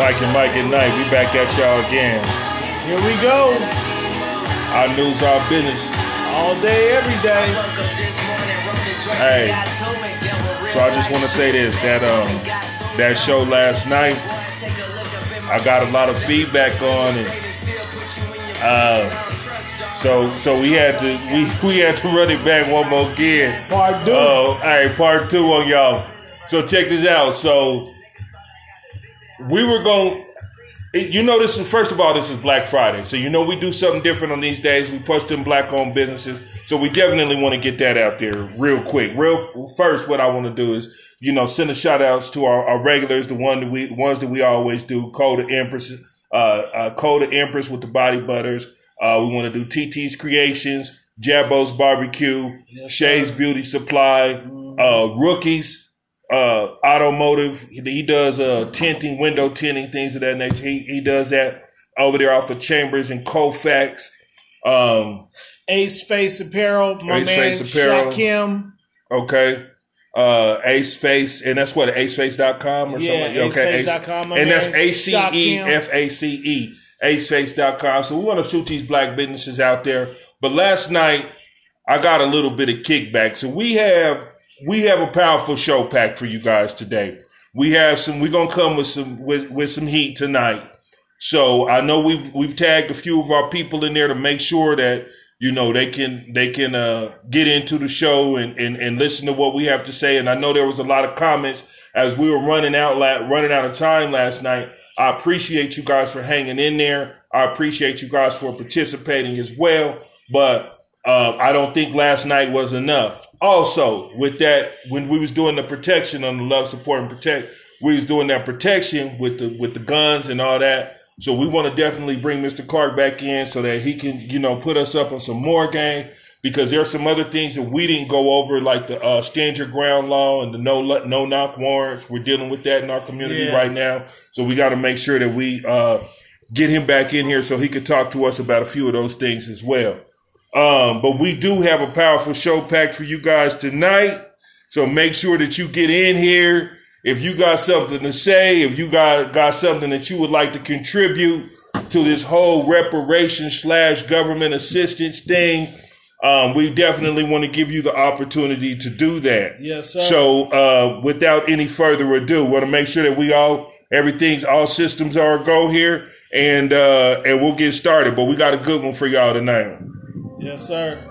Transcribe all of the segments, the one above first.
Mike and Mike at night. We back at y'all again. Here we go. Our news, our business. All day, every day. Hey. So I just want to say this: that um, that show last night, I got a lot of feedback on it. Uh, so so we had to we we had to run it back one more again. Part two. Oh, hey, part two on y'all. So check this out. So we were going. You know, this is first of all, this is Black Friday, so you know we do something different on these days. We push them black-owned businesses, so we definitely want to get that out there real quick. Real first, what I want to do is, you know, send a shout outs to our, our regulars, the one that we ones that we always do. Coda Empress, uh, uh, Coda Empress with the body butters. Uh, we want to do TT's Creations, Jabbo's Barbecue, Yes, Shay's. Beauty Supply, uh, Rookies, uh, automotive. He, he does uh, tinting, window tinting, things of that nature. He, he does that over there off of Chambers and Colfax. Um, Ace Face Apparel, my Ace man Face Apparel. Shakim. okay. Uh, Ace Face, and that's what aceface.com or Yeah, something. like Okay, aceface.com, my and that's A C E. F A C E, aceface.com. So we want to shoot these black businesses out there. But last night, I got a little bit of kickback. So we have we have a powerful show packed for you guys today. We have some. We're gonna come with some with with some heat tonight. So I know we've we've tagged a few of our people in there to make sure that you know they can they can uh, get into the show and, and and listen to what we have to say. And I know there was a lot of comments as we were running out la- running out of time last night. I appreciate you guys for hanging in there. I appreciate you guys for participating as well. But uh, I don't think last night was enough. Also, with that, when we was doing the protection on the love, support, and protect, we was doing that protection with the with the guns and all that. So we want to definitely bring Mr. Clark back in so that he can, you know, put us up on some more game because there's some other things that we didn't go over, like the uh, stand your ground law and the no no knock warrants. We're dealing with that in our community Yeah. right now, so we got to make sure that we uh, get him back in here so he could talk to us about a few of those things as well. Um, but we do have a powerful show packed for you guys tonight. So make sure that you get in here. If you got something to say, if you got, got something that you would like to contribute to this whole reparation slash government assistance thing, um, we definitely want to give you the opportunity to do that. Yes, sir. So, uh, without any further ado, want to make sure that we all, everything's, all systems are a go here and, uh, and we'll get started. But we got a good one for y'all tonight. Yes, sir.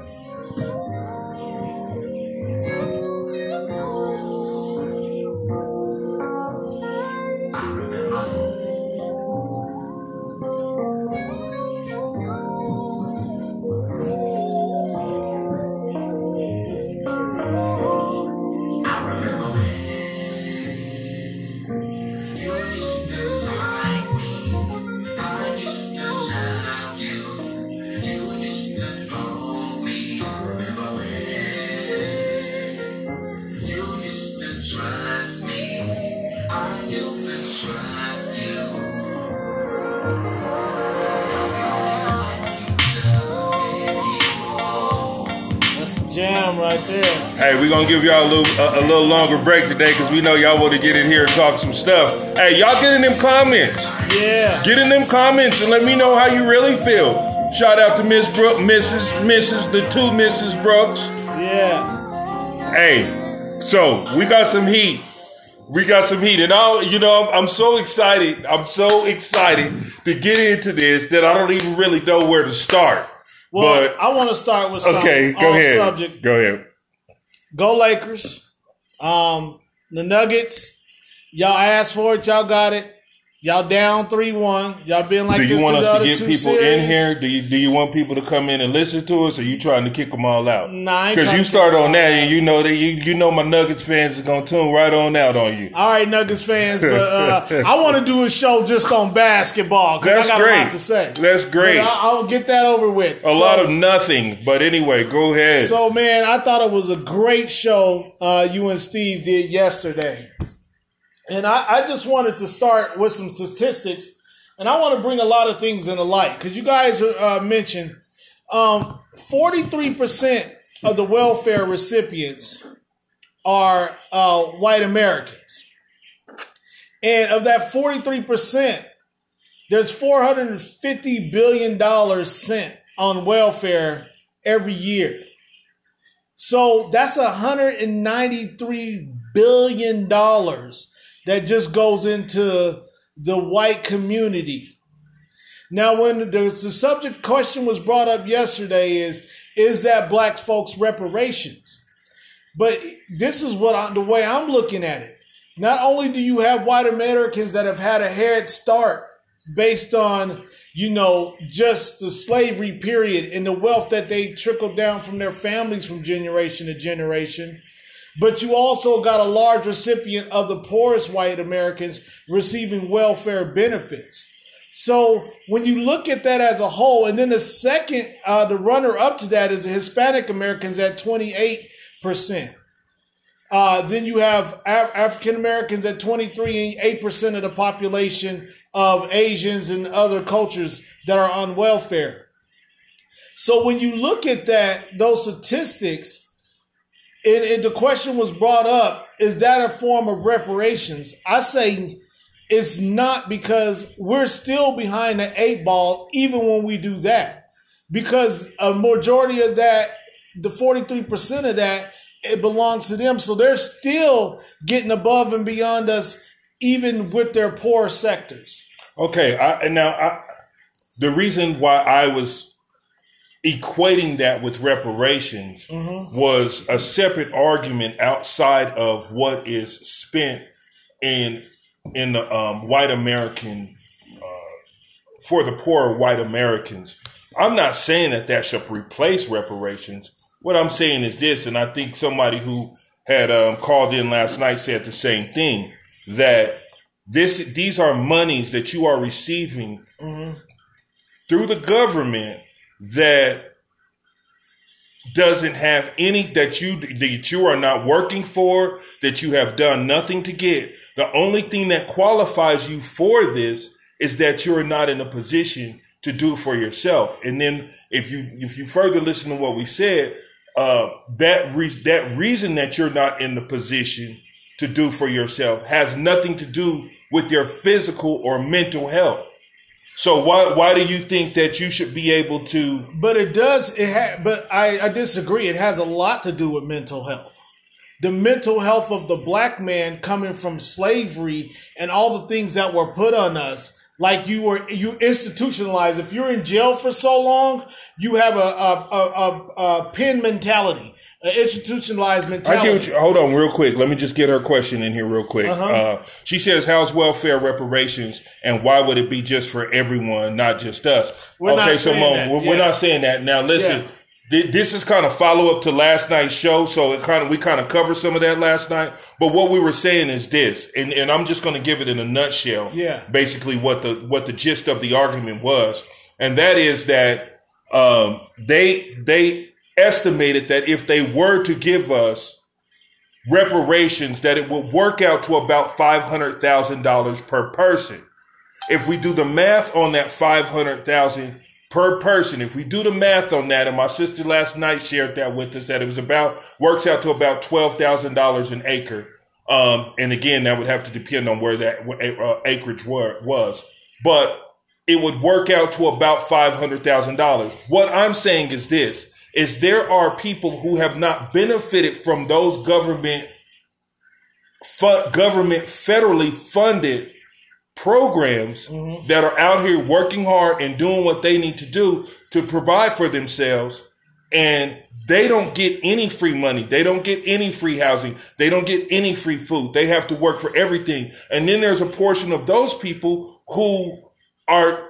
Give y'all a little a, a little longer break today because we know y'all want to get in here and talk some stuff. Hey, y'all get in them comments. Yeah. Get in them comments and let me know how you really feel. Shout out to Miss Brook, Mrs. Mrs. the two Mrs. Brooks. Yeah. Hey, so we got some heat. We got some heat, and I, you know, I'm, I'm so excited. I'm so excited to get into this that I don't even really know where to start. Well, but I want to start with something okay, go off ahead. subject. Go ahead. Go Lakers. Um, the Nuggets. Y'all asked for it. Y'all got it. Y'all down three one. Y'all been like do this you want us to get people in here? Do you do you want people to come in and listen to us, or you trying to kick them all out? Nah, because you start on that, and you know that you you know my Nuggets fans are gonna tune right on out on you. All right, Nuggets fans, but uh, I want to do a show just on basketball That's I got great. a lot to say. That's great. But I, I'll get that over with. A lot of nothing, but anyway, go ahead. So, man, I thought it was a great show uh, you and Steve did yesterday. And I, I just wanted to start with some statistics. And I want to bring a lot of things into light because you guys uh, mentioned um, 43% of the welfare recipients are uh, white Americans. And of that 43%, there's $450 billion sent on welfare every year. So that's $193 billion that just goes into the white community. Now, when the, the subject question was brought up yesterday, is is that black folks reparations? But this is what I, the way I'm looking at it. Not only do you have white Americans that have had a head start based on you know just the slavery period and the wealth that they trickled down from their families from generation to generation but you also got a large recipient of the poorest white Americans receiving welfare benefits. So when you look at that as a whole, and then the second, uh, the runner up to that is the Hispanic Americans at 28%. Uh, then you have Af- African Americans at 23 and 8% of the population of Asians and other cultures that are on welfare. So when you look at that, those statistics, and, the question was brought up is that a form of reparations? I say it's not because we're still behind the eight ball, even when we do that. Because a majority of that, the 43% of that, it belongs to them. So they're still getting above and beyond us, even with their poor sectors. Okay. I, and now I, the reason why I was equating that with reparations mm-hmm. was a separate argument outside of what is spent in in the um, white American uh, for the poor white Americans. I'm not saying that that should replace reparations. What I'm saying is this, and I think somebody who had um, called in last night said the same thing that this these are monies that you are receiving mm-hmm. through the government that doesn't have any that you that you are not working for that you have done nothing to get. The only thing that qualifies you for this is that you're not in a position to do for yourself. And then if you if you further listen to what we said uh, that re- that reason that you're not in the position to do for yourself has nothing to do with your physical or mental health so why why do you think that you should be able to? But it does. It ha- but I, I disagree. It has a lot to do with mental health. The mental health of the black man coming from slavery and all the things that were put on us like you were you institutionalized. If you're in jail for so long, you have a a, a, a, a pin mentality an institutionalized mentality. I get you. Hold on, real quick. Let me just get her question in here, real quick. Uh-huh. Uh, she says, "How's welfare reparations, and why would it be just for everyone, not just us?" We're okay, so Mom, we're, yeah. we're, not saying that. Now, listen. Yeah. This is kind of follow up to last night's show, so it kind of we kind of covered some of that last night. But what we were saying is this, and, and I'm just going to give it in a nutshell. Yeah. Basically, what the what the gist of the argument was, and that is that um, they they estimated that if they were to give us reparations, that it would work out to about $500,000 per person. If we do the math on that 500,000 per person, if we do the math on that, and my sister last night shared that with us, that it was about, works out to about $12,000 an acre. Um, and again, that would have to depend on where that uh, acreage were, was. But it would work out to about $500,000. What I'm saying is this is there are people who have not benefited from those government fu- government federally funded programs mm-hmm. that are out here working hard and doing what they need to do to provide for themselves and they don't get any free money. They don't get any free housing. They don't get any free food. They have to work for everything. And then there's a portion of those people who are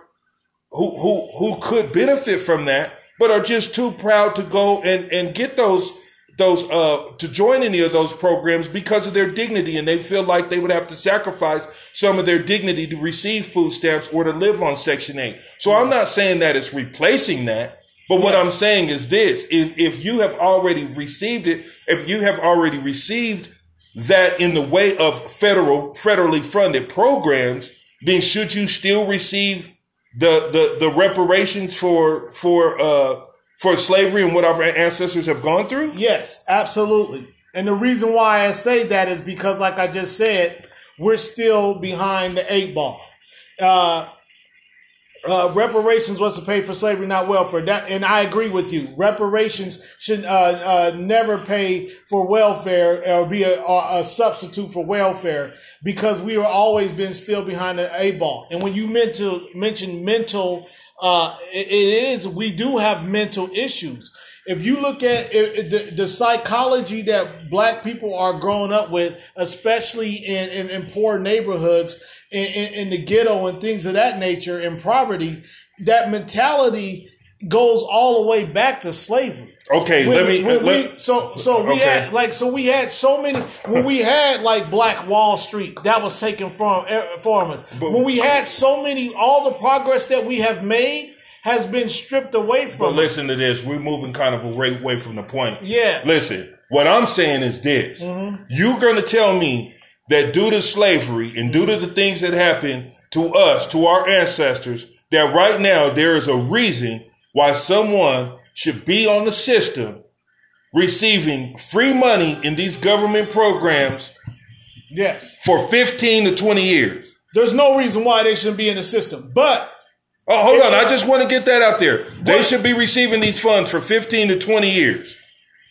who who who could benefit from that but are just too proud to go and, and get those those uh to join any of those programs because of their dignity. And they feel like they would have to sacrifice some of their dignity to receive food stamps or to live on section 8 so i'm not saying that it's replacing that but what i'm saying is this. If, if you have already received it if you have already received that in the way of federal federally funded programs then should you still receive the the the reparations for for uh for slavery and what our ancestors have gone through? Yes, absolutely. And the reason why I say that is because, like I just said, we're still behind the eight ball. Uh, uh, reparations was to pay for slavery, not welfare. That, and I agree with you. Reparations should uh, uh, never pay for welfare or be a, a, substitute for welfare because we are always been still behind the A ball. And when you meant to mention mental, uh, it, it is we do have mental issues. If you look at it, the, the, psychology that black people are growing up with, especially in, in, in poor neighborhoods, in, in, in the ghetto and things of that nature in poverty, that mentality goes all the way back to slavery. Okay, when, let me. When let, we, so so we okay. had like so we had so many when we had like Black Wall Street that was taken from eh, from us. But, when we had so many, all the progress that we have made has been stripped away from. But listen us. to this: we're moving kind of away, away from the point. Yeah. Listen, what I'm saying is this: mm-hmm. you're going to tell me that due to slavery and due to the things that happened to us, to our ancestors, that right now there is a reason why someone should be on the system receiving free money in these government programs. Yes. For 15 to 20 years. There's no reason why they shouldn't be in the system. But Oh, hold on. I just want to get that out there. They should be receiving these funds for 15 to 20 years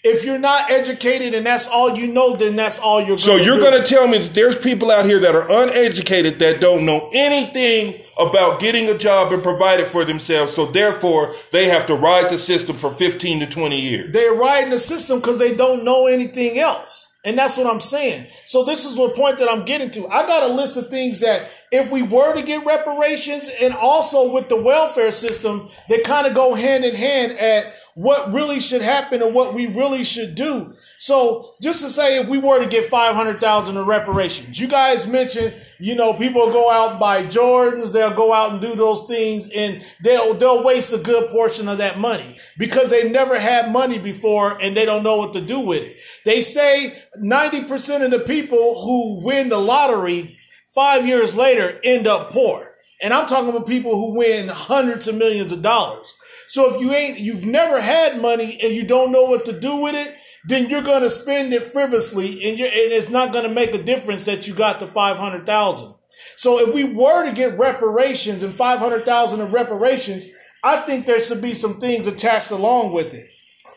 if you're not educated and that's all you know, then that's all you're. So you're going to tell me that there's people out here that are uneducated that don't know anything about getting a job and provide it for themselves. So therefore, they have to ride the system for 15 to 20 years. They're riding the system because they don't know anything else. And that's what I'm saying. So this is the point that I'm getting to. I got a list of things that if we were to get reparations and also with the welfare system, they kind of go hand in hand at what really should happen and what we really should do. So just to say, if we were to get 500,000 in reparations, you guys mentioned, you know, people go out and buy Jordans, they'll go out and do those things and they'll, they'll waste a good portion of that money because they never had money before and they don't know what to do with it. They say 90% of the people who win the lottery five years later end up poor. And I'm talking about people who win hundreds of millions of dollars. So if you ain't, you've never had money and you don't know what to do with it, then you're going to spend it frivolously and, and it's not going to make a difference that you got the 500,000. So if we were to get reparations and 500,000 of reparations, I think there should be some things attached along with it.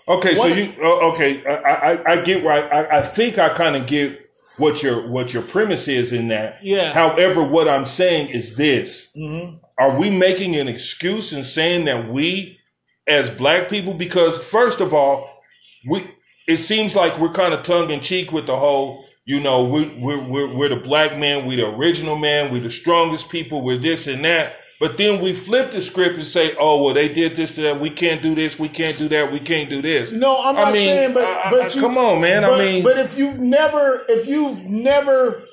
Okay, what so you uh, okay? I, I, I get right. I, I think I kind of get what your what your premise is in that. Yeah. However, what I'm saying is this: mm-hmm. Are we making an excuse and saying that we as black people because first of all, we it seems like we're kind of tongue in cheek with the whole, you know, we, we're, we're, we're the black man, we're the original man, we're the strongest people, we're this and that. But then we flip the script and say, oh, well, they did this to that. We can't do this. We can't do that. We can't do this. No, I'm not I mean, saying, but, but I, you, come on, man. But, I mean, but if you've never, if you've never,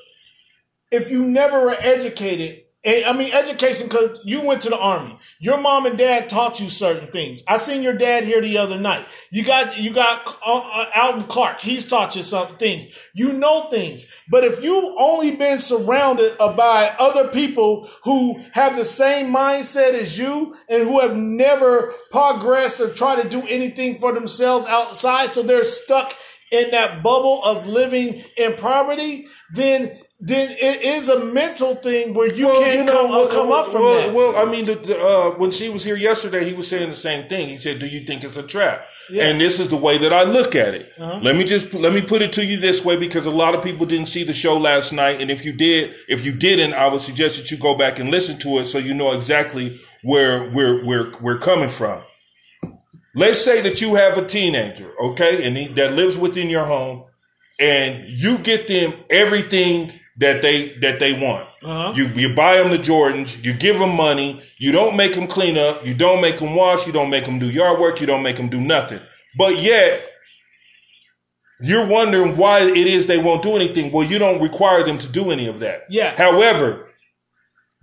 if you never were educated I mean, education, because you went to the army. Your mom and dad taught you certain things. I seen your dad here the other night. You got, you got uh, uh, Alton Clark. He's taught you some things. You know things. But if you only been surrounded by other people who have the same mindset as you and who have never progressed or tried to do anything for themselves outside, so they're stuck in that bubble of living in poverty, then then it is a mental thing where you well, can't you know, come, well, come well, up from well, that. Well, I mean, the, the, uh, when she was here yesterday, he was saying the same thing. He said, "Do you think it's a trap?" Yeah. And this is the way that I look at it. Uh-huh. Let me just let me put it to you this way, because a lot of people didn't see the show last night, and if you did, if you didn't, I would suggest that you go back and listen to it so you know exactly where we're we're we're coming from. Let's say that you have a teenager, okay, and he, that lives within your home, and you get them everything that they that they want. Uh-huh. You you buy them the Jordans, you give them money, you don't make them clean up, you don't make them wash, you don't make them do yard work, you don't make them do nothing. But yet you're wondering why it is they won't do anything. Well, you don't require them to do any of that. Yeah. However,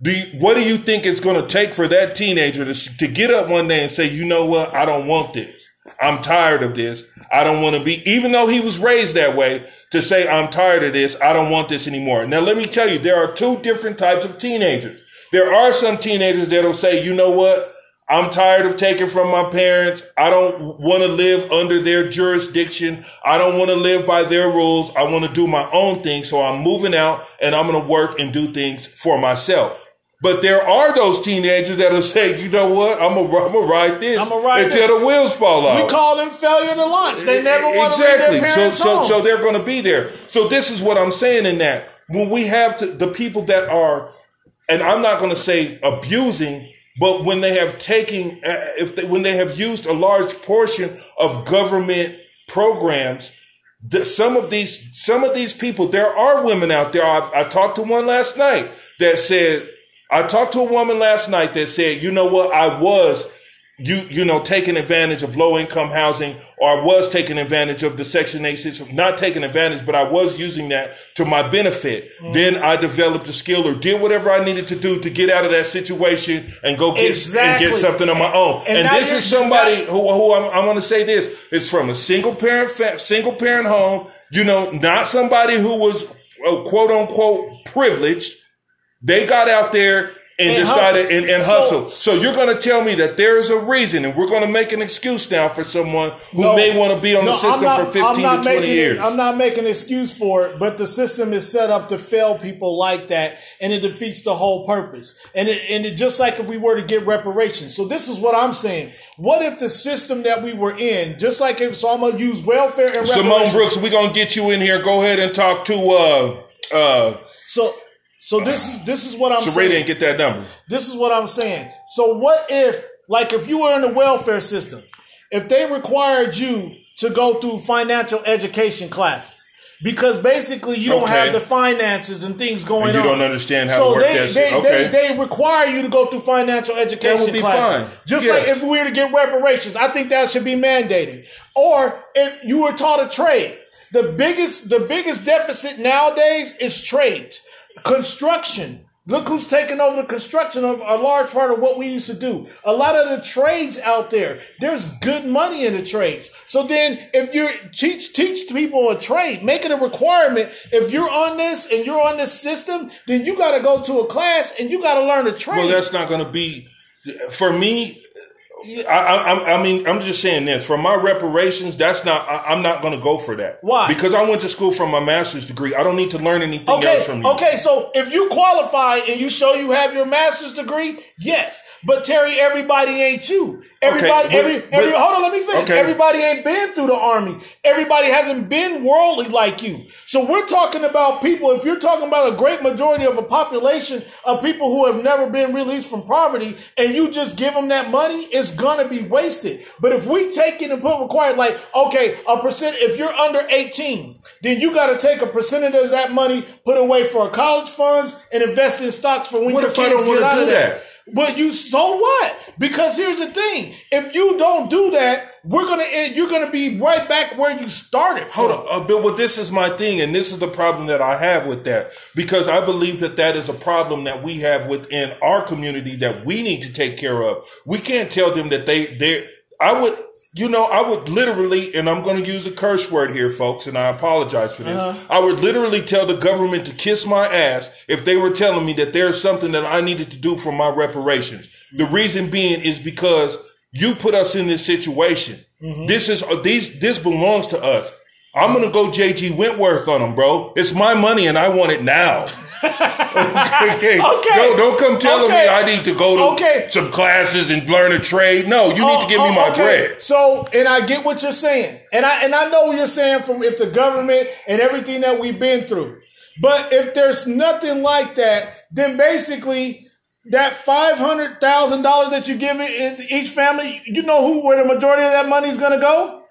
do you, what do you think it's going to take for that teenager to, to get up one day and say, you know what, I don't want this. I'm tired of this. I don't want to be, even though he was raised that way, to say, I'm tired of this. I don't want this anymore. Now, let me tell you, there are two different types of teenagers. There are some teenagers that'll say, you know what? I'm tired of taking from my parents. I don't want to live under their jurisdiction. I don't want to live by their rules. I want to do my own thing. So I'm moving out and I'm going to work and do things for myself. But there are those teenagers that'll say, you know what, I'm gonna, I'm gonna ride this I'ma ride until this. the wheels fall off. We call them failure to launch. They never want to exactly. leave their parents so, so, home. so they're going to be there. So this is what I'm saying in that when we have to, the people that are, and I'm not going to say abusing, but when they have taken, uh, if they, when they have used a large portion of government programs, that some of these, some of these people, there are women out there. I, I talked to one last night that said, I talked to a woman last night that said, you know what, I was you you know taking advantage of low income housing or I was taking advantage of the section 8 system not taking advantage but I was using that to my benefit Mm-hmm. then I developed a skill or did whatever I needed to do to get out of that situation and go get Exactly. and get something on my own And and, this is somebody who, who I'm, I'm going to say this is from a single parent fa- single parent home you know not somebody who was uh, quote unquote privileged they got out there and, And decided hustle. and, and So- hustle. So, you're going to tell me that there is a reason, and we're going to make an excuse now for someone who No. may want to be on the No, system I'm not- for 15 to 20 making it- years. I'm not making an excuse for it, but the system is set up to fail people like that, and it defeats the whole purpose. And it, and it just like if we were to get reparations. So this is what I'm saying. What if the system that we were in, just like if so, I'm gonna use welfare and Simone. Brooks, we're going to get you in here. Go ahead and talk to uh uh So so this is this is what I'm Sarita saying. and get that number. This is what I'm saying. So what if, like, if you were in the welfare system, if they required you to go through financial education classes, because basically you don't Okay. have the finances and things going And you on. don't understand how so to work they, that they. Okay. they, they require you to go through financial education that would be classes. fine. Just Yes. like if we were to get reparations, I think that should be mandated. Or if you were taught a trade. The biggest the biggest deficit nowadays is trades. Construction. Look who's taking over the construction of a large part of what we used to do. A lot of the trades out there, there's good money in the trades. So then if you teach teach people a trade, make it a requirement. If you're on this and you're on this system, then you gotta go to a class and you gotta learn a trade. Well, that's not going to be for me. I, I, I mean, I'm just saying this. For my reparations, that's not. I, I'm not going to go for that. Why? Because I went to school for my master's degree. I don't need to learn anything Okay, else from you. okay, so if you qualify and you show you have your master's degree, yes. But Terry, everybody ain't you. Everybody, but- every, but- every, hold on, let me finish. Okay. Everybody ain't been through the army. Everybody hasn't been worldly like you. So we're talking about people, if you're talking about a great majority of a population of people who have never been released from poverty and you just give them that money, it's gonna be wasted. But if we take it and put it required, like, okay, a percent, if you're under 18, then you gotta take a percentage of that money, put away for college funds and invest in stocks for when What your if I kids get out do of that? But you, so what? Because here's the thing: if you don't do that, we're gonna, end, you're gonna be right back where you started. Hold on, uh, Bill. Well, this is my thing, and this is the problem that I have with that because I believe that that is a problem that we have within our community that we need to take care of. We can't tell them that they they. I would, you know, I would literally, and I'm going to use a curse word here, folks, and I apologize for this. Uh-huh. I would literally tell the government to kiss my ass if they were telling me that there's something that I needed to do for my reparations. The mm-hmm. reason being is because you put us in this situation. Mm-hmm. This is uh, these. This belongs to us. I'm gonna go JG Wentworth on them, bro. It's my money and I want it now. okay. Don't, don't come telling Okay. me I need to go to Okay. some classes and learn a trade. No, you need to uh, give me Oh, my okay. bread. So, and I get what you're saying, and I and I know what you're saying from if the government and everything that we've been through. But if there's nothing like that, then basically that five hundred thousand dollars that you give it in each family, you know who where the majority of that money is going to go.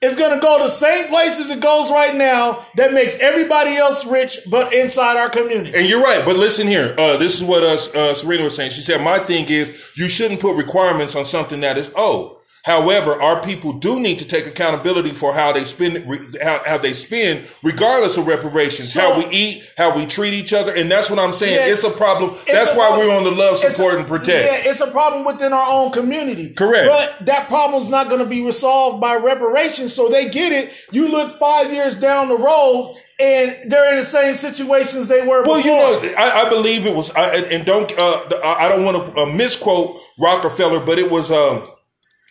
It's going to go the same places it goes right now that makes everybody else rich, but inside our community. And you're right, but listen here. Uh, this is what uh, uh, Serena was saying. She said, "My thing is, you shouldn't put requirements on something that is owed." However, our people do need to take accountability for how they spend, how, how they spend, regardless of reparations, So- how we eat, how we treat each other, and that's what I'm saying. Yeah. it's a problem. It's that's a why problem. we're on the love, support, a- and protect. Yeah, it's a problem within our own community. Correct. But that problem's not going to be resolved by reparations. So they get it. You look five years down the road and they're in the same situations they were Well, before. you know, I, I believe it was, I, and don't, uh, I I don't want to uh, misquote Rockefeller, but it was um,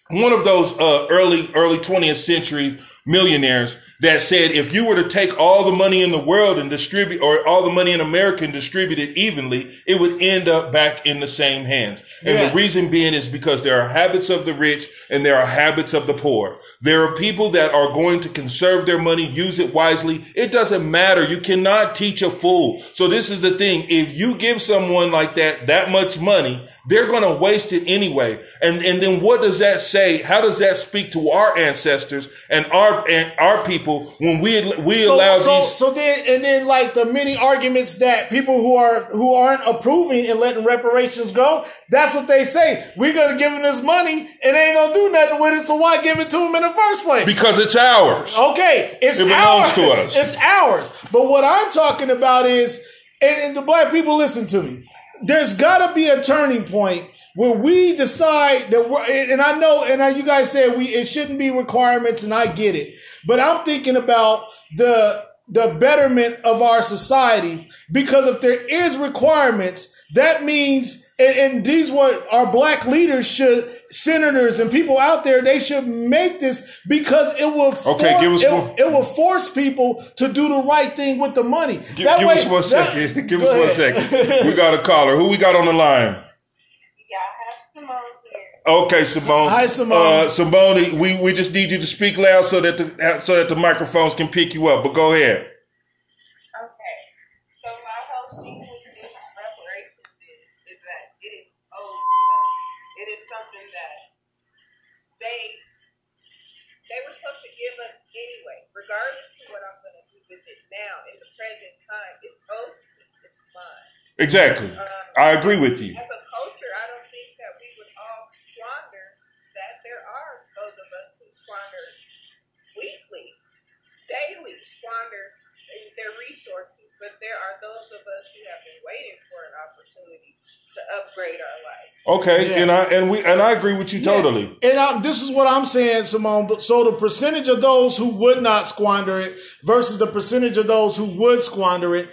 one of those uh, early early 20th century millionaires that said if you were to take all the money in the world and distribute, or all the money in America and distribute it evenly, it would end up back in the same hands. And Yeah. the reason being is because there are habits of the rich and there are habits of the poor. There are people that are going to conserve their money, use it wisely. It doesn't matter. You cannot teach a fool. So this is the thing. If you give someone like that that much money, they're going to waste it anyway. And and then what does that say? How does that speak to our ancestors and our and our people when we we so, allow so, these so then and then like the many arguments that people who are who aren't approving and letting reparations go that's what they say we're gonna give them this money and they ain't gonna do nothing with it so why give it to them in the first place because it's ours. Okay, it's It belongs ours. to us. It's ours. But what I'm talking about is, and, and the black people listen to me. There's got to be a turning point where we decide that. We're, and I know, and I, you guys said we it shouldn't be requirements, and I get it. But I'm thinking about the the betterment of our society because if there is requirements, that means. And, and these what our black leaders should, senators and people out there, they should make this because it will Okay, give us it, one. it will force people to do the right thing with the money. Give, That give way- us one that- second. Give us one ahead. second. We got a caller. Who we got on the line? Yeah, I have Simone here. Okay, Simone. Hi, Simone. Uh, Simone, we, we just need you to speak loud so that the so that the microphones can pick you up. But go ahead. Okay. So my whole thing with this reparations is, is that it is owed. It is something that they they were supposed to give us anyway, regardless of what I'm going to do with it now in the present time. It's owed. It's mine. Exactly. I agree with you. As a culture, I don't think that we would all squander that. There are those of us who squander weekly, daily, squander their resources, but there are those of us who have been waiting for an opportunity to upgrade our life. Okay, Yeah. and I and we and I agree with you totally. And I, this is what I'm saying, Simone. But so the percentage of those who would not squander it versus the percentage of those who would squander it.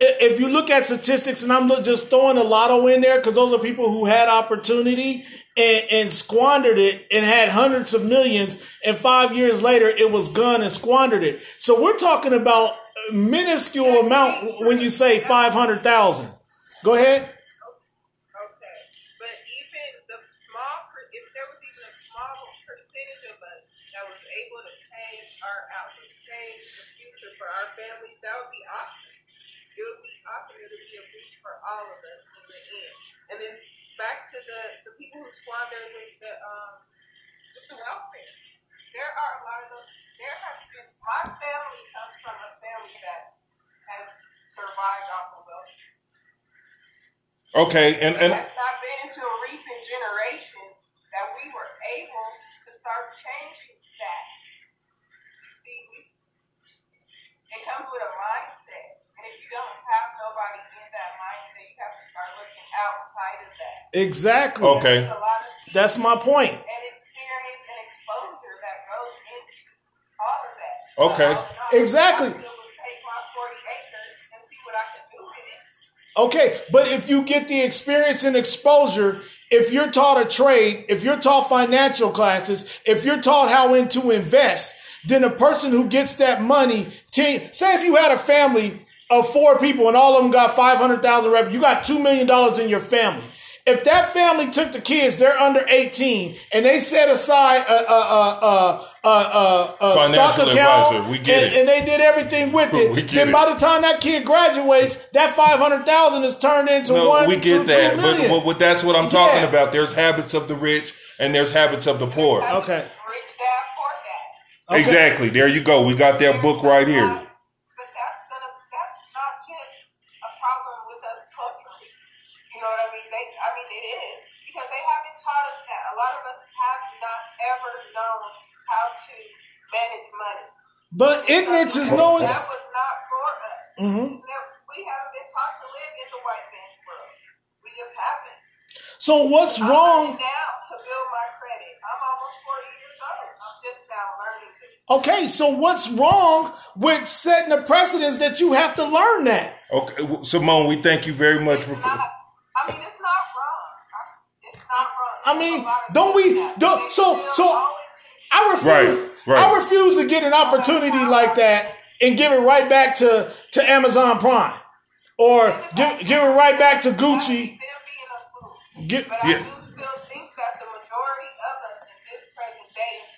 If you look at statistics, and I'm look- just throwing a lotto in there because those are people who had opportunity and, and squandered it and had hundreds of millions, and five years later it was gone and squandered it. So we're talking about a minuscule amount when you say five hundred thousand. Go ahead. But even the small, per- if there was even a small percentage of us that was able to change our outlook, change the future for our families, that would be awesome. It would be awesome. It would be a boost for all of us in the end. And then back to the, the people who squander with the um with the welfare. There are a lot of those. There has been my family comes from a family that has survived off of welfare. Okay, and and It's not been into a recent generation that we were able to start changing that. See, it comes with a mindset. And if you don't have nobody in that mindset, you have to start looking outside of that. Exactly. okay, There's a lot of That's my point. and experience and exposure that goes into all of that. Okay. So, all in all, Exactly. I was able to take my 40 acres and see what I can do with it. Okay, but if you get the experience and exposure, if you're taught a trade, if you're taught financial classes, if you're taught how in to invest, then a person who gets that money, ten, say if you had a family of four people and all of them got 500,000 revenue, you got $2 million in your family. If that family took the kids, they're under 18, and they set aside a, a, a, a, a, a, a stock Financial account, advisor, we get and, it. and they did everything with it, We get then it. by the time that kid graduates, that 500,000 is turned into no, one, we two, get two that, but, but, but that's what I'm talking Yeah. about. There's habits of the rich and there's habits of the poor. Okay. Rich dad, poor dad. Okay. Exactly. There you go. We got that book right here. Manage money. But ignorance is no. That was not for us. Mhm. We haven't been taught to live in the white man's world. We just haven't. So what's I'm wrong? now to build my credit. I'm almost 40 years old. I'm just now learning. Okay, so what's wrong with setting a precedence that you have to learn that? Okay, w- Simone, we thank you very much for. Not, I mean, it's not wrong. I- It's not wrong. I mean, a lot of don't we- don't- so- so- I refuse. Right, right. I refuse to get an opportunity like that and give it right back to, to Amazon Prime, or give give it right back to Gucci. see them being a fool. Get, But Yeah. I do still think that the majority of us in this present day and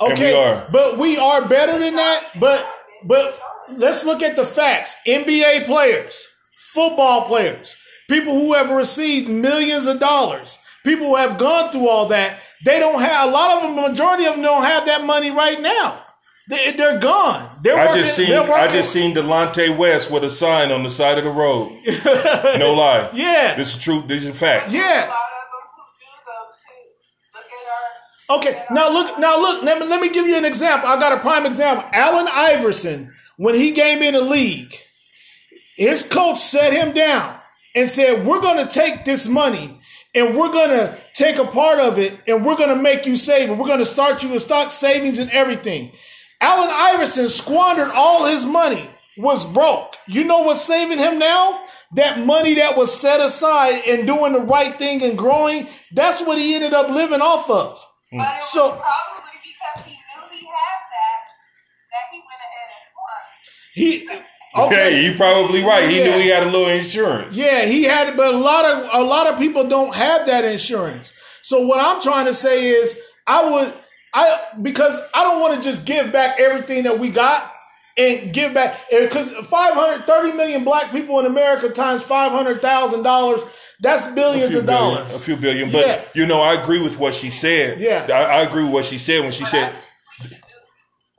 Okay, we are. but we are better than that. But but let's look at the facts. NBA players, football players, people who have received millions of dollars, people who have gone through all that. They don't have a lot of them. The majority of them don't have that money right now. They, they're gone. They're I working, just seen I just seen Delonte West with a sign on the side of the road. No lie. Yeah. This is true. These are facts. Yeah. A lot of them who do those too. Look at our. Okay, now look, now look. Let me, let me give you an example. I got a prime example. Allen Iverson, when he came in the league, his coach set him down and said, "We're going to take this money and we're going to take a part of it and we're going to make you save it. We're going to start you with stock savings and everything." Allen Iverson squandered all his money, was broke. You know what's saving him now? That money that was set aside and doing the right thing and growing, that's what he ended up living off of. But it So- probably because he knew he had that that he went ahead and won. He Okay, okay. you probably right. He Yeah. knew he had a little insurance. Yeah, he had it, but a lot of a lot of people don't have that insurance. So what I'm trying to say is I would I because I don't want to just give back everything that we got and give back because 530 million black people in America times $500,000 that's billions of billion, dollars. a few billion. But Yeah. you know, I agree with what she said. Yeah. I, I agree with what she said when she said.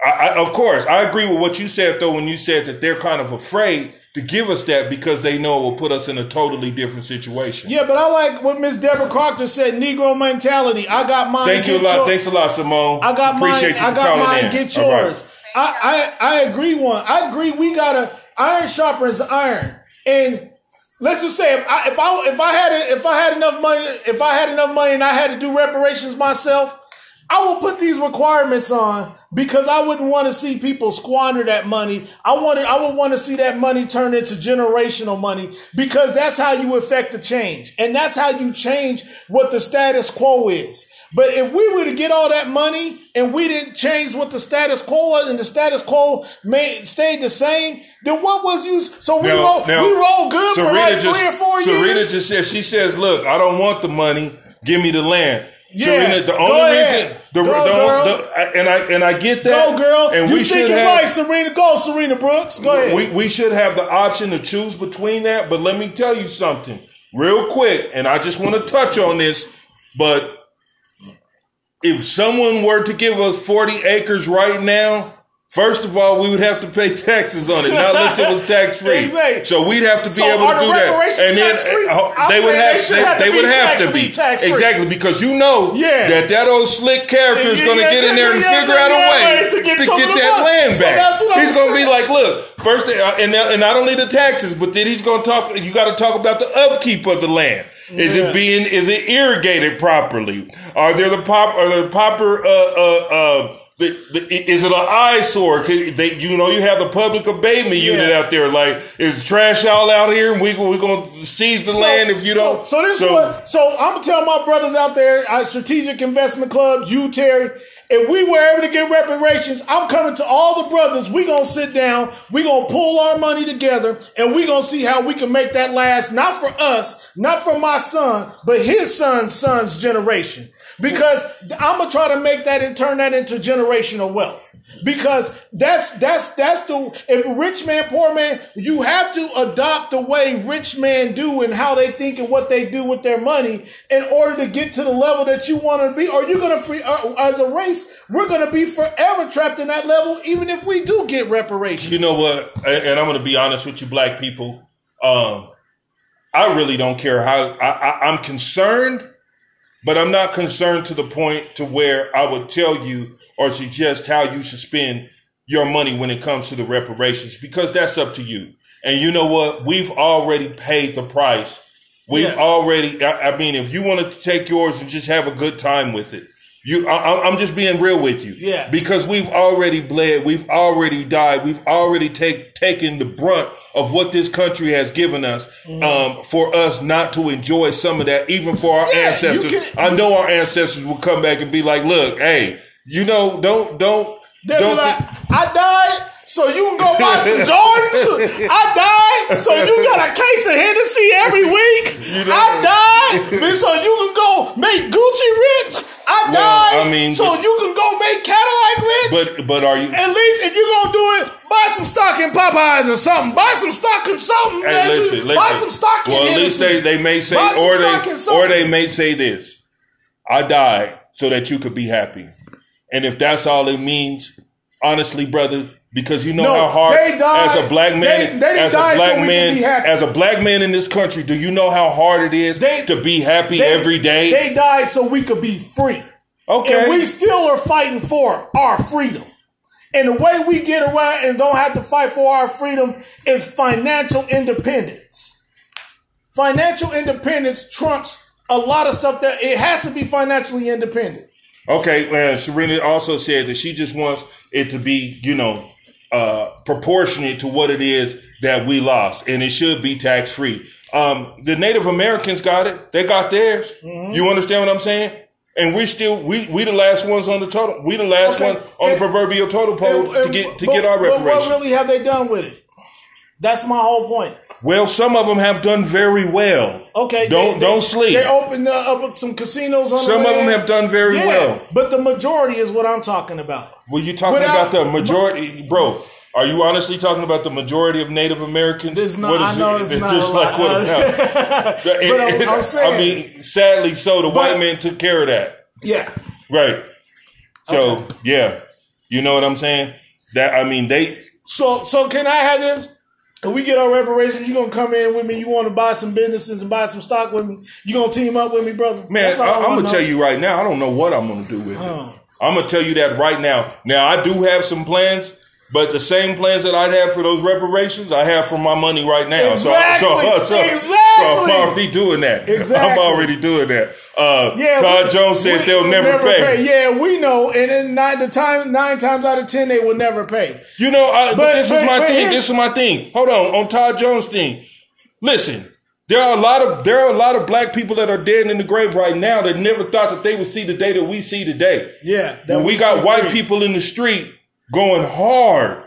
I, I, of course, I agree with what you said though when you said that they're kind of afraid to give us that because they know it will put us in a totally different situation. Yeah, but I like what Miss Deborah Proctor said, Negro mentality. I got mine. Thank you a lot. yours. Thanks a lot, Simone. I got Appreciate mine. you I for got calling mine. in. Get All right. yours. I, I I agree. One. I agree. We gotta iron sharpens iron. And let's just say if I if I if I had a, if I had enough money if I had enough money and I had to do reparations myself, I will put these requirements on because I wouldn't want to see people squander that money. I wanted I would want to see that money turn into generational money because that's how you affect the change. And that's how you change what the status quo is. But if we were to get all that money and we didn't change what the status quo was and the status quo made, stayed the same, then what was used? So we Now- roll, now, we roll good for like just, three or four Sarita years. just said she says, "Look, I don't want the money. Give me the land." Yeah, Serena, the only reason, the, Go, the, the- and I and I get that, Go, girl. and you we think should have, right, Serena. Go, Serena Brooks. Go ahead. we, we should have the option to choose between that. But let me tell you something real quick, and I just want to touch on this. But if someone were to give us 40 acres right now, first of all, we would have to pay taxes on it, not unless it was tax free. Exactly. So we'd have to be So able to do that. And then uh, they would have, they have to they be would have tax- to be. be tax-free. Exactly, because you know Yeah. that that old slick character is going to get in there and figure out a way to to get get, of the that land back. that's He's going to be like, look, first, uh, and, and not only the taxes, but then he's going to talk, you got to talk about the upkeep of the land. Is Yeah. it being, is it irrigated properly? Are there the pop, are there the proper, uh, uh, uh, the, the, is it an eyesore? They, you know, you have the public abatement unit Yeah. out there. Like, is trash all out here, and we we gonna seize the land if you so, don't? So this is what. So I'm gonna tell my brothers out there, at Strategic Investment Club, you Terry, if we were able to get reparations, I'm coming to all the brothers. We gonna sit down. We gonna pull our money together, and we gonna see how we can make that last. Not for us, not for my son, but his son's son's generation. because I'm gonna try to make that and turn that into generational wealth. Because that's that's that's the if rich man, poor man, you have to adopt the way rich men do and how they think and what they do with their money in order to get to the level that you want to be. Or you're gonna free uh, as a race, we're gonna be forever trapped in that level, even if we do get reparations. You know what? And and I'm going to be honest with you, black people. Um, I really don't care how I, I, I'm concerned, but I'm not concerned to the point to where I would tell you or suggest how you should spend your money when it comes to the reparations because that's up to you. And you know what? We've already paid the price. We've Yeah. already. I, I mean, if you want to take yours and just have a good time with it, you. I, I'm just being real with you. Yeah. Because we've already bled. We've already died. We've already take, taken the brunt of what this country has given us. Um, for us not to enjoy some of that, even for our Mm-hmm. Yeah, ancestors. can- I know our ancestors will come back and be like, "Look, hey, you know, don't, don't, They'll don't." like, thi- I died, so you can go buy some Jordans. I died, so you got a case of Hennessy every week. know- I died, so you can go make Gucci rich. I Well, died, I mean, so but- you can go make Cadillac rich. but, but are you? At least if you're gonna do it, buy some stock in Popeyes or something. Buy some stock in something. Hey, listen, listen. Buy some stock in Well, at least they, they may say, Buy or they, or they may say this: "I died so that you could be happy." And if that's all it means, honestly, brother, because you know No, how hard they died- as a black man, they- they as a black could man, as a black man in this country, do you know how hard it is They- to be happy They- every day? They died so we could be free. okay, And we still are fighting for our freedom. And the way we get around and don't have to fight for our freedom is financial independence. Financial independence trumps a lot of stuff that it has to be financially independent. Okay, well, Serena also said that she just wants it to be, you know, uh, proportionate to what it is that we lost, and it should be tax free. Um, the Native Americans got it; they got theirs. Mm-hmm. You understand what I'm saying? And we still we we the last ones on the total. We the last Okay. one on And- the proverbial total pole And- to get to but- get our But reparations. what really have they done with it? That's my whole point. Well, some of them have done very well. Okay, don't they- don't they- sleep. They opened uh, up some casinos on Some the of them have done very Yeah, well. but the majority is what I'm talking about. Well, you talking Without- about the majority, bro? Are you honestly talking about the majority of Native Americans? It's not- What I know it? it's not a just like lot. what. But I'm- I'm saying- I mean, sadly, so the white man took care of that, Yeah. right? So Okay. yeah, you know what I'm saying? That I mean, they So so can I have this? If we get our reparations, you gonna come in with me. You want to buy some businesses and buy some stock with me. You gonna team up with me, brother? man. I, I'm gonna tell you right now. I don't know what I'm gonna do with Oh. it. Uh-huh. I'm gonna tell you that right now. Now I do have some plans. But the same plans that I'd have for those reparations, I have for my money right now. Exactly. So, so, so, so I'm already doing that. Exactly. I'm already doing that. Uh, Yeah, Todd we- Jones said we- they'll we never, pay. Yeah, we know, and then nine the time nine times out of ten they will never pay. You know, I, but, this but- is my thing. This is my thing. Hold on, on Todd Jones' thing. Listen, there are a lot of there are a lot of black people that are dead in the grave right now that never thought that they would see the day that we see today. Yeah, that When we we got white free. people in the street going hard,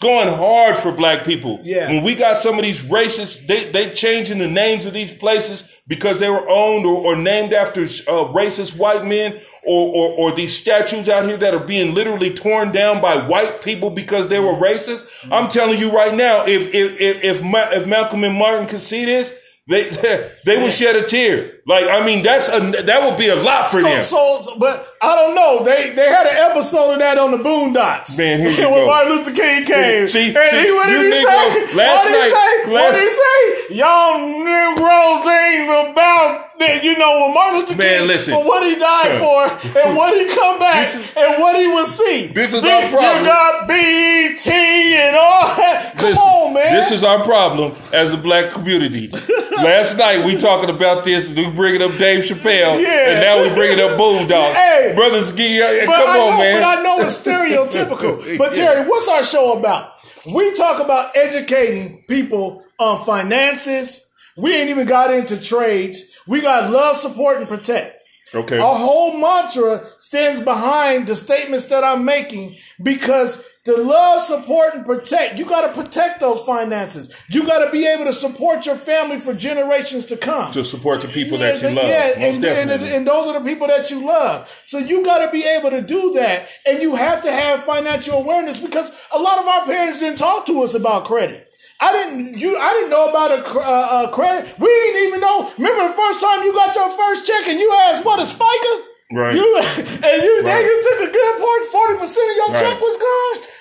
going hard for black people. Yeah. When we got some of these racists, they they changing the names of these places because they were owned or, or named after uh, racist white men, or, or or these statues out here that are being literally torn down by white people because they were racist. I'm telling you right now, if if if if, Ma- if Malcolm and Martin could see this. They they would shed a tear. Like I mean, that's a that would be a lot for So, them. so, so- but I don't know. They they had an episode of that on the Boondocks. Man, here you when go. Martin Luther King came. See, and see, he, what did he say? last what did he night- say? what did he say? Y'all Negroes ain't about that. You know, when Martin Luther Man, King listen. for what he died for and what he come back is- and what he will see. This is our problem. You got BET and all that. Come Listen, on, man. This is our problem as a black community. Last night we talking about this, we bringing up Dave Chappelle, Yeah. and now we're bringing up Boondocks. Hey. Brothers, give you, But come I on, know, man. But I know it's stereotypical. but Terry, what's our show about? We talk about educating people on finances. We ain't even got into trades. We got love, support, and protect. okay. Our whole mantra stands behind the statements that I'm making because to love, support, and protect. You got to protect those finances. You got to be able to support your family for generations to come. To support the people that you love. Yeah, and, and, and those are the people that you love. So you got to be able to do that. And you have to have financial awareness because a lot of our parents didn't talk to us about credit. I didn't. You. I didn't know about a, uh, uh, credit. We didn't even know. Remember the first time you got your first check and you asked, "What is FICA?" Right. You and you Right. then you took a good part. Forty percent of your Right. check was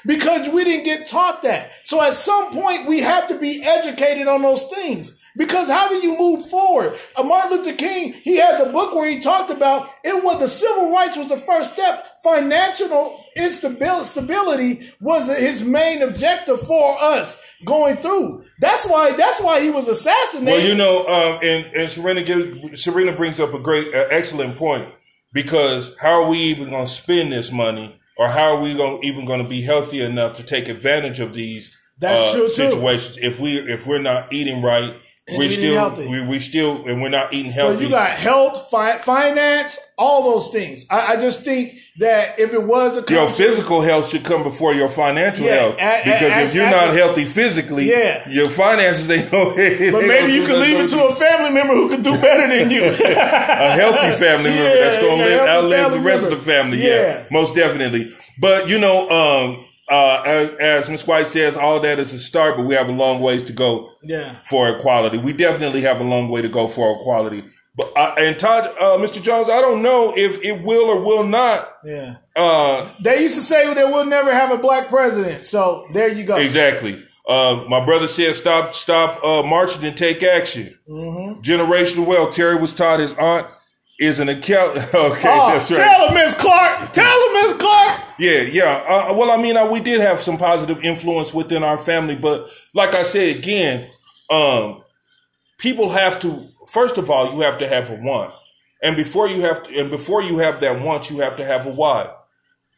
because we didn't get taught that. So at some point, we have to be educated on those things. Because how do you move forward? Uh, Martin Luther King, he has a book where he talked about it was the civil rights was the first step. Financial instability stability was his main objective for us going through. That's why. That's why he was assassinated. Well, you know, um, and, and Serena gives, Serena brings up a great, uh, excellent point because how are we even going to spend this money, or how are we going even going to be healthy enough to take advantage of these That's uh, true, too. situations if we if we're not eating right? We eating still healthy. we, we still and we're not eating healthy. So you got health, fi- finance, all those things. I, I just think that if it was a your physical health should come before your financial Yeah, health a- a- because if as- you're not healthy physically, Yeah. your finances they go. but maybe you could leave it to a family member who could do better than you. a healthy family member Yeah, that's going to yeah, live outlive the rest member. of the family. Yeah. Yeah. most definitely. But you know, um, uh, as, as Ms. White says, all that is a start, but we have a long ways to go yeah. for equality. We definitely have a long way to go for equality. But uh, and Todd, uh, Mr. Jones, I don't know if it will or will not. Yeah. Uh, They used to say that we'll never have a black president. So there you go. Exactly. Uh, my brother said, "Stop, stop uh, marching and take action." Mm-hmm. Generational wealth. Terry was taught his aunt is an accountant. okay, Oh, that's right. Tell him, Miss Clark. Tell him, Miss Clark. Yeah, yeah. Uh, well, I mean, uh, we did have some positive influence within our family, but like I said again, um, people have to. First of all, you have to have a want, and before you have to, and before you have that want, you have to have a why.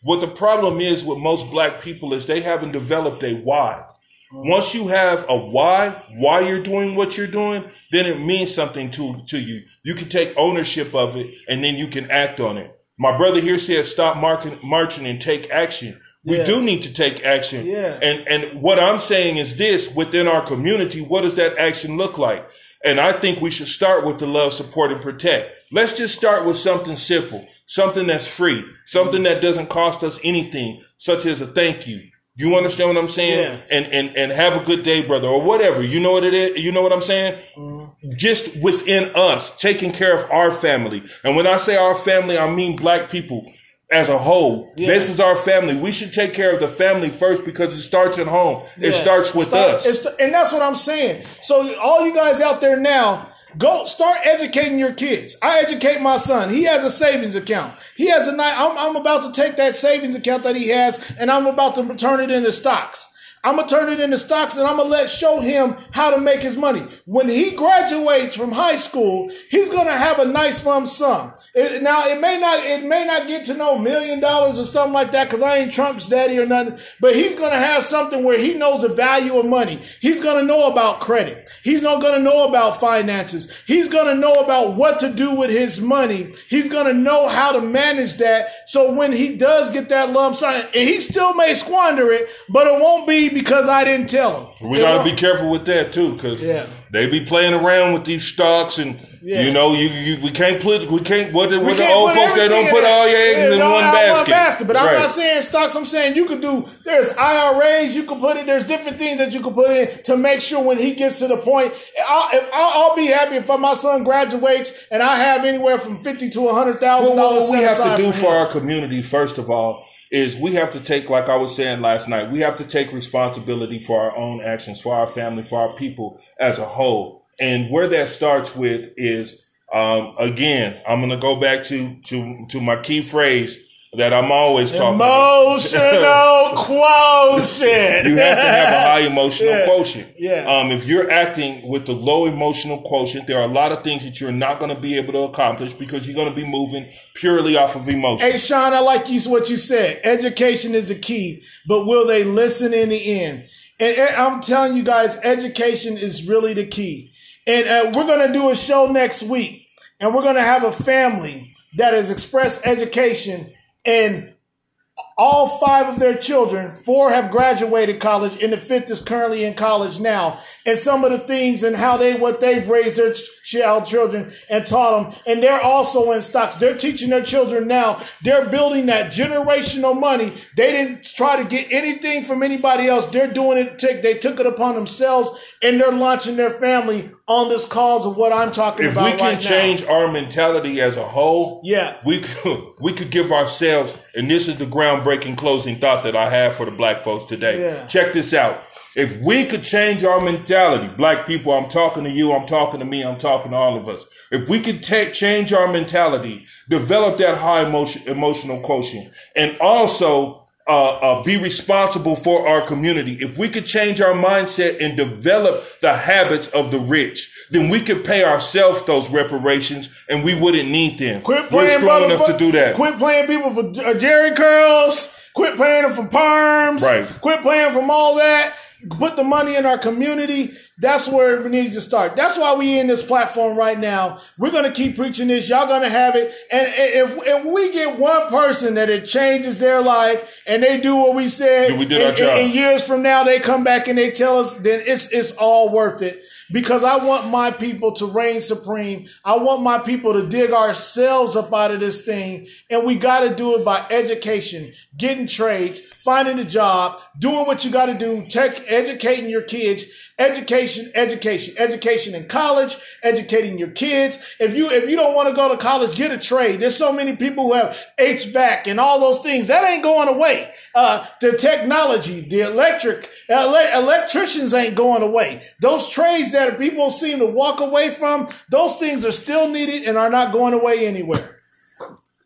What the problem is with most black people is they haven't developed a why. Once you have a why, why you're doing what you're doing, then it means something to, to you. You can take ownership of it and then you can act on it. My brother here said, stop marking, marching and take action. We Yeah. do need to take action. Yeah. And, and what I'm saying is this within our community, what does that action look like? And I think we should start with the love, support, and protect. Let's just start with something simple, something that's free, something that doesn't cost us anything, such as a thank you. You understand what I'm saying? Yeah. And and and have a good day, brother, or whatever. You know what it is. You know what I'm saying? Mm-hmm. Just within us, taking care of our family. And when I say our family, I mean black people as a whole. Yeah. This is our family. We should take care of the family first because it starts at home. It starts with Start- us. it's and that's what I'm saying. So all you guys out there now, go start educating your kids. I educate my son. He has a savings account. He has a night. I'm, I'm about to take that savings account that he has, and I'm about to turn it into stocks. I'm gonna turn it into stocks and I'm gonna let show him how to make his money. When he graduates from high school, he's gonna have a nice lump sum. It- now it may not it may not get to no million dollars or something like that because I ain't Trump's daddy or nothing. But he's gonna have something where he knows the value of money. He's gonna know about credit. He's not gonna know about finances. He's gonna know about what to do with his money. He's gonna know how to manage that. So when he does get that lump sum, and he still may squander it, but it won't be because I didn't tell him. We got to be careful with that too, because Yeah. they be playing around with these stocks, and Yeah. you know, you, you we can't put we can't what the, We what can't old folks they don't put in all your eggs Yeah, in don't one basket. But I'm not saying stocks. I'm saying you could do. There's IRAs you could put in. There's different things that you could put in to make sure when he gets to the point, I'll, if, I'll, I'll be happy if my son graduates and I have anywhere from fifty to a hundred thousand Well, dollars. what we have to do for him. our community, first of all, is we have to take, like I was saying last night, we have to take responsibility for our own actions, for our family, for our people as a whole. And where that starts with is, um, again, I'm going to go back to, to, to my key phrase that I'm always talking about. emotional quotient. You have to have a high emotional Yeah. quotient. Yeah. Um, if you're acting with the low emotional quotient, there are a lot of things that you're not going to be able to accomplish because you're going to be moving purely off of emotion. Hey, Sean, I like you what you said. Education is the key, but will they listen in the end? And uh, I'm telling you guys, education is really the key. And uh, we're going to do a show next week, and we're going to have a family that has expressed education, and all five of their children, four have graduated college, and the fifth is currently in college now. And some of the things and how they, what they've raised their child children and taught them. And they're also in stocks. They're teaching their children now. They're building that generational money. They didn't try to get anything from anybody else. They're doing it. They took it upon themselves and they're launching their family on this cause of what I'm talking if about. If we can right change now. our mentality as a whole, yeah, we could, we could give ourselves, and this is the groundbreaking closing thought that I have for the black folks today. Yeah. Check this out. If we could change our mentality, black people, I'm talking to you, I'm talking to me, I'm talking to all of us. If we could take, change our mentality, develop that high emotion, emotional quotient, and also uh, uh, be responsible for our community. If we could change our mindset and develop the habits of the rich, then we could pay ourselves those reparations and we wouldn't need them. Quit We're playing strong enough to do that. Quit playing people for uh, Jheri curls. Quit playing them for perms. Right. Quit playing from all that. Put the money in our community. That's where we need to start. That's why we in this platform right now. We're gonna keep preaching this. Y'all gonna have it. And if if we get one person that it changes their life and they do what we said, Then we did and, our job. and years from now they come back and they tell us, then it's it's all worth it because I want my people to reign supreme. I want my people to dig ourselves up out of this thing. And we got to do it by education, getting trades, finding a job, doing what you got to do, tech, educating your kids, education, education, education in college, educating your kids. If you, if you don't want to go to college, get a trade. There's so many people who have HVAC and all those things that ain't going away. Uh, the technology, the electric, ele- electricians ain't going away. Those trades that people seem to walk away from, those things are still needed and are not going away anywhere.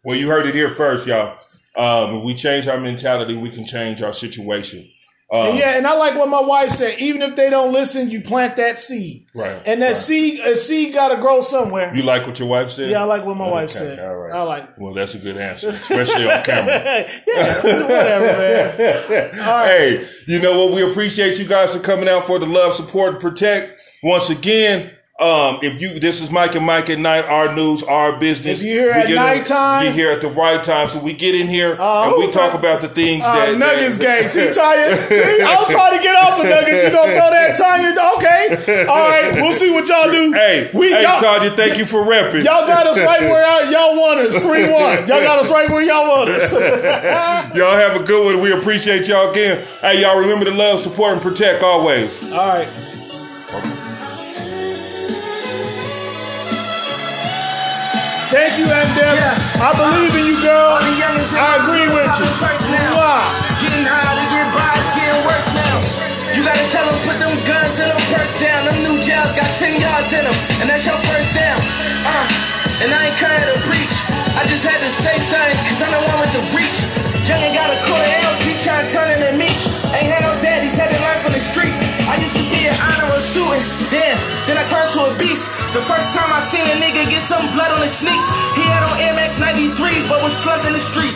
Well, you heard it here first, y'all. Um, if we change our mentality, we can change our situation. Um, and yeah, and I like what my wife said. Even if they don't listen, you plant that seed. Right. And that right. seed, a seed got to grow somewhere. You like what your wife said? Yeah, I like what my okay, wife said. All right. I like. Well, that's a good answer, especially on camera. yeah, whatever, man. All right. Hey, you know what? We appreciate you guys for coming out for the love, support, and protect. Once again, um, if you, this is Mike and Mike at night, our news, our business. If you're here at nighttime- you're here at the right time. So we get in here Uh, and we talk about the things Uh, that nuggets that, game. See, Tanya? See, I'm trying to get off the nuggets. You gonna throw that, Tanya? Okay. All right. We'll see what y'all do. Hey, we hey, y'all, Tanya, thank you for repping. y'all got us right where y'all, y'all want us. Three one. Y'all got us right where y'all want us. Y'all have a good one. We appreciate y'all again. Hey, y'all remember to love, support, and protect always. All right. Thank you, MDM. Yeah. I believe in you, girl. All the youngins in I agree with you. Wow. Getting high to get by, it's getting worse now. You gotta tell them, put them guns and them perks down. Them new jails got 10 yards in them, and that's your first down. Uh, and I ain't coming to preach. I just had to say something, cause I'm the one with the reach. Youngin' got a quarter ounce, he tryna turn into me. Ain't had no daddies, had to be an honorable student, then, then I turned to a beast. The first time I seen a nigga get some blood on his sneaks, he had on Max 93s, but was slumped in the street.